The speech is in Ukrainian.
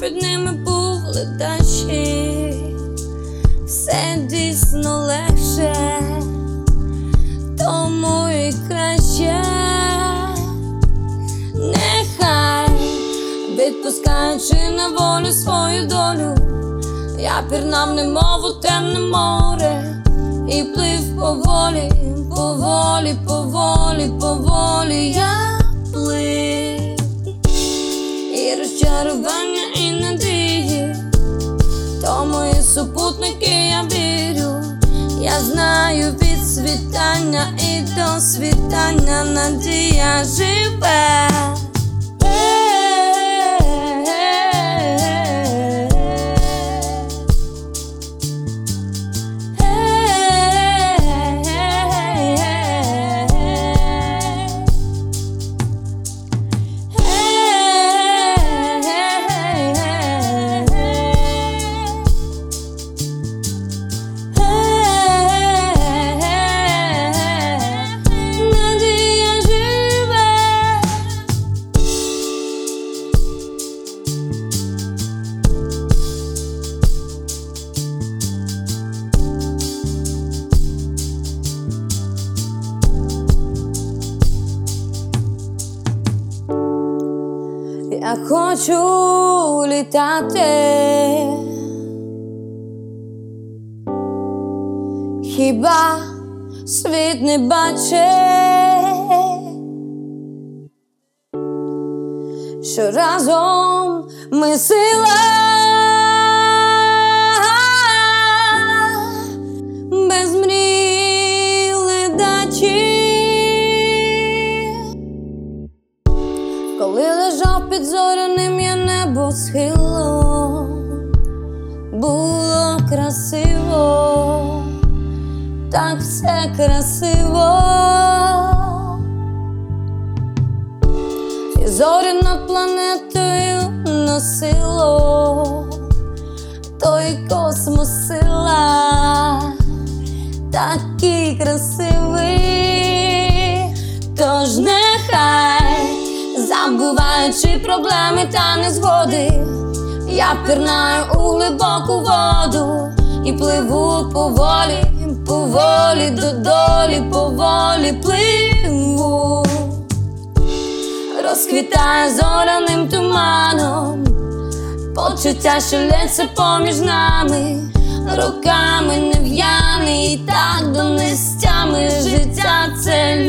під ними був ледачі. Все дійсно легше, тому і краще. Нехай відпускаючи на волю свою долю, я пірнав немов у темне море і плив поволі, поволі, поволі, поволі супутники я вірю, я знаю від світання і до світання надія живе. Я хочу літати. Хіба світ не бачить, що разом ми сила лежав під зоряним я небосхилом, було красиво, так все красиво, і зорі над планетою носило, той космос сила, такий красивий, забуваючи проблеми та незгоди, я пірнаю у глибоку воду і пливу поволі, поволі до долі, поволі пливу, розквітає зоряним туманом, почуття, що лється поміж нами, роками не в'яне і так до нестями життя це.